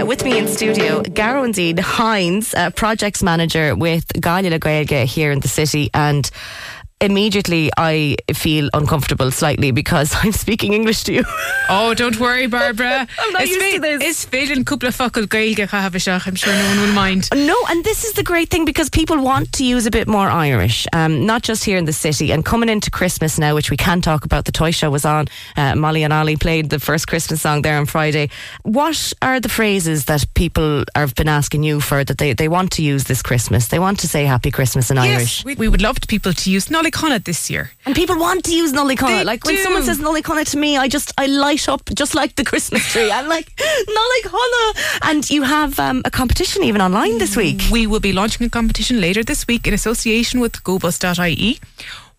Uh, with me in studio, Garondine Hines, uh, projects manager with Galia Gaeilge here in the city, and immediately I feel uncomfortable slightly because I'm speaking English to you. Oh, don't worry, Barbara. I'm not Is used to this. And couple of gailge. I'm sure no one will mind. No, and this is the great thing because people want to use a bit more Irish, um, not just here in the city. And coming into Christmas now, which we can talk about, the toy show was on. Uh, Molly and Ollie played the first Christmas song there on Friday. What are the phrases that people have been asking you for that they, they want to use this Christmas? They want to say Happy Christmas in Irish. We, we would love people to use Nolly Connacht this year. And people want to use. They Like when someone says Nolly Connacht to me, I just I light up just like the Christmas tree. I'm like Nolly Connacht. And you have um, a competition even online this week. We will be launching a competition later this week in association with gobus.ie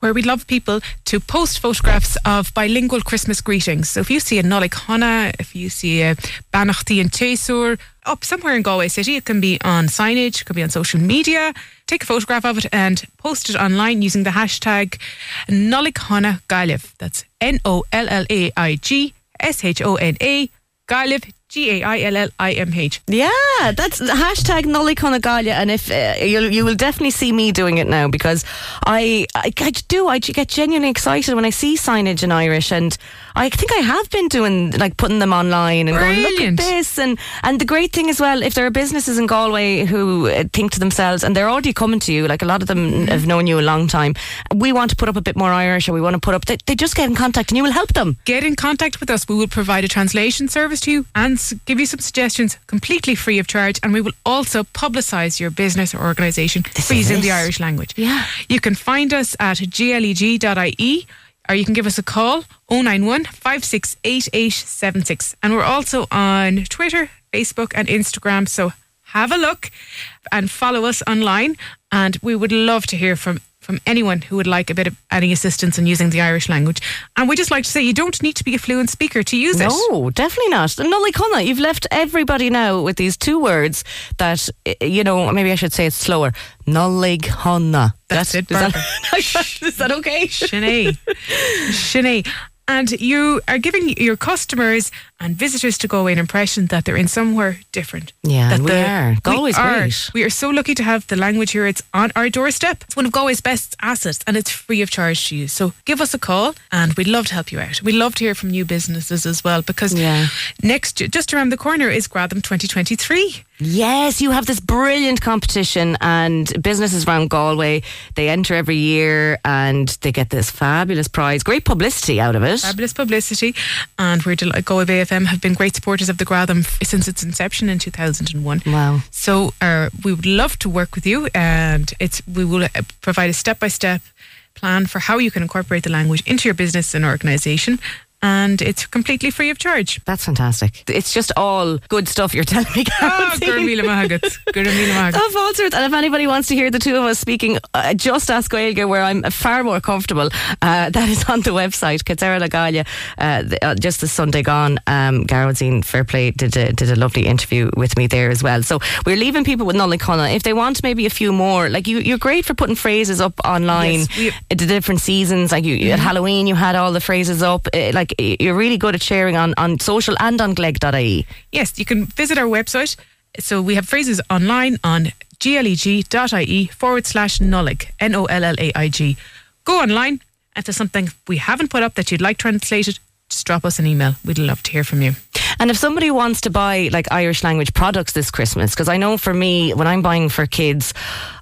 where we'd love people to post photographs of bilingual Christmas greetings. So if you see a Connacht, if you see a Banachti and Chesur up somewhere in Galway City, it can be on signage, it could be on social media. Take a photograph of it and post it online using the hashtag Connacht Gaillimh. That's N O L L A I G S H O N A Gaillimh G A I L L I M H. Yeah, that's hashtag Nolly Conagalia, and if uh, you'll, you will definitely see me doing it now because I, I I do I get genuinely excited when I see signage in Irish, and I think I have been doing like putting them online and going look at this, and and the great thing as well, if there are businesses in Galway who uh, think to themselves, and they're already coming to you, like a lot of them have known you a long time, we want to put up a bit more Irish, or we want to put up, they, they just get in contact, and you will help them. Get in contact with us. We will provide a translation service to you and give you some suggestions completely free of charge. And we will also publicise your business or organisation for using the Irish language. Yeah. You can find us at gleg.ie or you can give us a call 091 568876. And we're also on Twitter, Facebook, and Instagram. So have a look and follow us online. And we would love to hear from. From anyone who would like a bit of any assistance in using the Irish language. And we just like to say you don't need to be a fluent speaker to use it. No, definitely not. And Nollaig Shona, you've left everybody now with these two words that, eh, you know, maybe I should say it slower. Nollaig Shona. That's it, Is that, that okay? Sinead. Sinead. And you are giving your customers and visitors to Galway an impression that they're in somewhere different. Yeah, that we are. Galway's we are. great. We are so lucky to have the language here. It's on our doorstep. It's one of Galway's best assets and it's free of charge to you. So give us a call and we'd love to help you out. We'd love to hear from new businesses as well because Yeah. next, just around the corner is Gradam 2023. Yes, you have this brilliant competition, and businesses around Galway they enter every year and they get this fabulous prize. Great publicity out of it. Fabulous publicity, and we're delighted. Galway FM have been great supporters of the Gradam since its inception in 2001. Wow. So uh, we would love to work with you, and it's we will uh, provide a step by step plan for how you can incorporate the language into your business and organisation, and it's completely free of charge. That's fantastic. It's just all good stuff you're telling me. Oh, Caroline. Gurmila Mahagat. Gurmila Mahagat. Of all sorts. And if anybody wants to hear the two of us speaking, uh, just ask Gaelga, where I'm far more comfortable. Uh, that is on the website, Katsera Lagalia. Uh, the- uh, just this Sunday gone, um, Garrodine Fairplay did a, did a lovely interview with me there as well. So we're leaving people with Nollaig Shona. If they want maybe a few more, like you, you're great for putting phrases up online Yes, we- at the different seasons. Like you, at Halloween, you had all the phrases up. Uh, like you're really good at sharing on, on social and on gleg.ie. Yes, you can visit our website. So we have phrases online on gleg.ie forward slash nollaig, N O L L A I G. Go online. If there's something we haven't put up that you'd like translated, just drop us an email. We'd love to hear from you. And if somebody wants to buy like Irish language products this Christmas, because I know for me, when I'm buying for kids,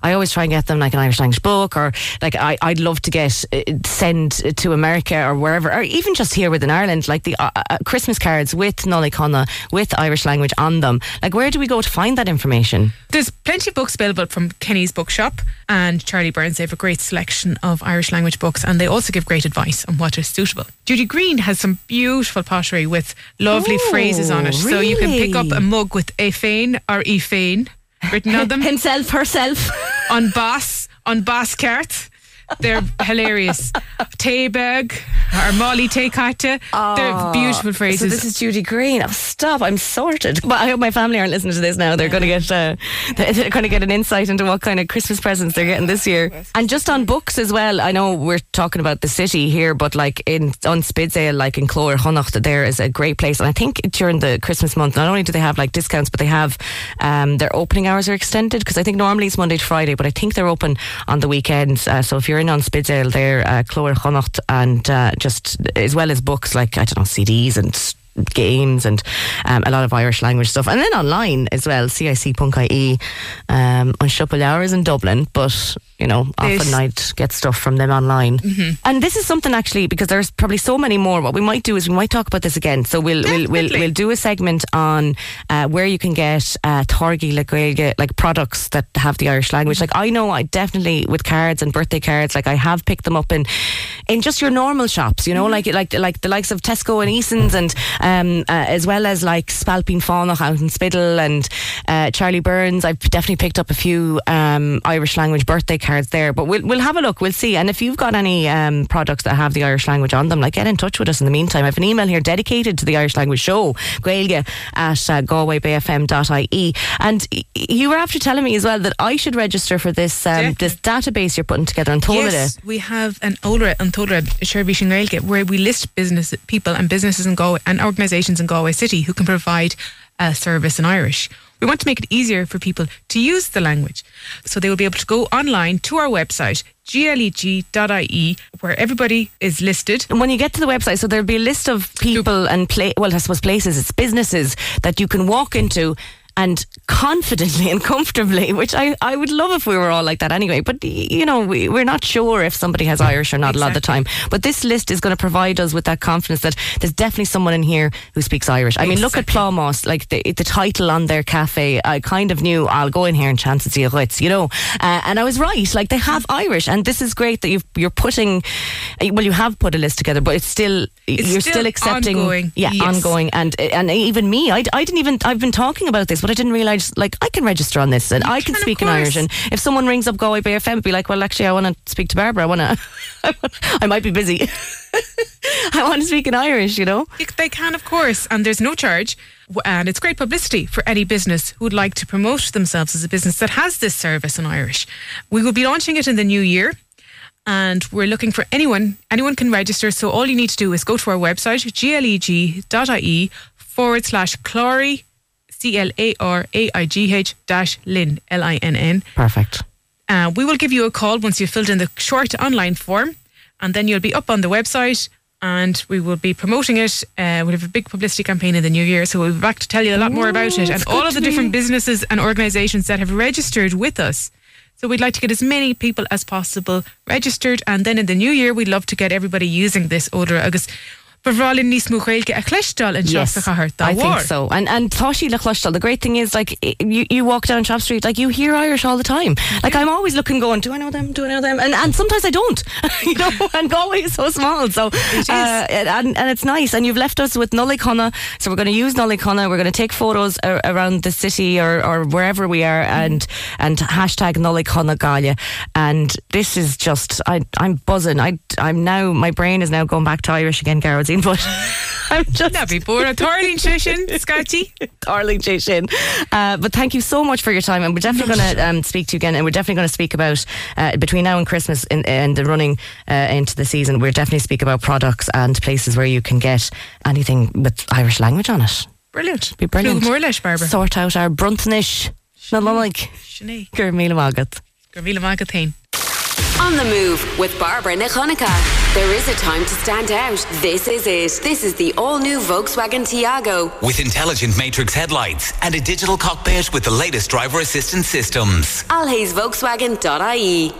I always try and get them like an Irish language book, or like I, I'd love to get uh, send to America or wherever, or even just here within Ireland, like the uh, uh, Christmas cards with Nollaig Shona with Irish language on them. Like, where do we go to find that information? There's plenty of books available from Kenny's Bookshop and Charlie Byrne's. They have a great selection of Irish language books and they also give great advice on what is suitable. Judy Greene has some beautiful pottery with lovely Oh, phrases on it. So you can pick up a mug with a or e written on them. Himself, herself. on Bass, on Bass Cart. They're hilarious. Teabag or Molly Teakata. They're beautiful phrases. So this is Judy Greene. Oh, stop! I'm sorted. But I hope my family aren't listening to this now. They're going to get uh, they're going to get an insight into what kind of Christmas presents they're getting this year. And just on books as well. I know we're talking about the city here, but like in on Spidéal, like in Cló Iar-Chonnacht, there is a great place. And I think during the Christmas month, not only do they have like discounts, but they have um, their opening hours are extended because I think normally it's Monday to Friday, but I think they're open on the weekends. Uh, so if you're in on Spidéal, there, uh, Cló Iar-Chonnacht, and uh, just as well as books like I don't know CDs and games and um, a lot of Irish language stuff. And then online as well, cic.ie um, on Shuppel Hours in Dublin. But, you know, This- often I'd get stuff from them online. Mm-hmm. And this is something actually, because there's probably so many more. What we might do is we might talk about this again. So we'll we'll, we'll, we'll do a segment on uh, where you can get uh, Torgy like, like products that have the Irish language. Like I know I definitely with cards and birthday cards, like I have picked them up in in just your normal shops, you know, like like like the likes of Tesco and Eason's and um, uh, as well as like Spalpeen Faunach out in Spiddal and uh, Charlie Byrne's. I've definitely picked up a few um, Irish language birthday cards there, but we'll we'll have a look. We'll see. And if you've got any um, products that have the Irish language on them, like get in touch with us in the meantime. I have an email here dedicated to the Irish language show, Gaelga at uh, galwaybayfm.ie. And you were after telling me as well that I should register for this um, this database you're putting together on Tolada. Yes, we have an Olra and Tolra Shervishin Gaelge where we list business people and businesses in Galway and organisations in Galway City who can provide a service in Irish. We want to make it easier for people to use the language. So they will be able to go online to our website, gleg.ie, where everybody is listed. And when you get to the website, so there'll be a list of people and pla- well, I suppose places, it's businesses that you can walk into and confidently and comfortably, which I, I would love if we were all like that anyway. But, you know, we, we're not sure if somebody has Irish or not a lot of the time. But this list is going to provide us with that confidence that there's definitely someone in here who speaks Irish. I mean, look at Exactly. Like the, the title on their cafe. I kind of knew I'll go in here and chance it's Ritz, you know. Uh, and I was right. Like they have Irish, and this is great that you've, you're putting. Well, you have put a list together, but it's still It's you're still still, accepting. ongoing, Yeah, yes. ongoing, and and even me, I, I didn't even. I've been talking about this, but I didn't realize like I can register on this and I can can, speak in Irish. And if someone rings up Galway Bay FM, be like, well, actually, I want to speak to Barbara. I want to. I might be busy. I want to speak in Irish. You know. They can, of course, and there's no charge. And it's great publicity for any business who would like to promote themselves as a business that has this service in Irish. We will be launching it in the new year. And we're looking for anyone. Anyone can register. So all you need to do is go to our website, gleg.ie forward slash Clory, C L A R A I G H dash Lynn, L I N N. Perfect. Uh, we will give you a call once you've filled in the short online form, and then you'll be up on the website. And we will be promoting it. Uh, we'll have a big publicity campaign in the new year, so we'll be back to tell you a lot more about it and all of the different businesses and organisations that have registered with us. So we'd like to get as many people as possible registered, and then in the new year, we'd love to get everybody using this order agus. Befrálinn níos mú a chléistal in Yes, Chahar. I think so. And and Toshi Lachlustal, the great thing is like you, you walk down Shop Street, like you hear Irish all the time. Like I'm always looking, going, do I know them? Do I know them? And and sometimes I don't. you know, and Galway is so small, so. Uh, and and it's nice. And you've left us with Nulliconna, so we're going to use Nulliconna. We're going to take photos a- around the city or, or wherever we are, and and hashtag Nulliconna Galia. And this is just I I'm buzzing. I I'm now my brain is now going back to Irish again, Geraldine, but I'm just That'd be poor. Tarlín Shishin, Scotty. darling Jay Shin. Uh, but thank you so much for your time, and we're definitely going to um, speak to you again, and we're definitely going to speak about uh, between now and Christmas in, and the running uh, into the season. We're definitely speak about products and places where you can get anything with Irish language on it. Brilliant. Be brilliant. More leis, Barbara. Sort out our bruntanish. No, no, like Sinead. Gur míle mágad. Gurvila Magatain. On the move with Barbara Nichonica. There is a time to stand out. This is it. This is the all new Volkswagen Taigo. With intelligent matrix headlights and a digital cockpit with the latest driver assistance systems. alhaysvolkswagen.ie.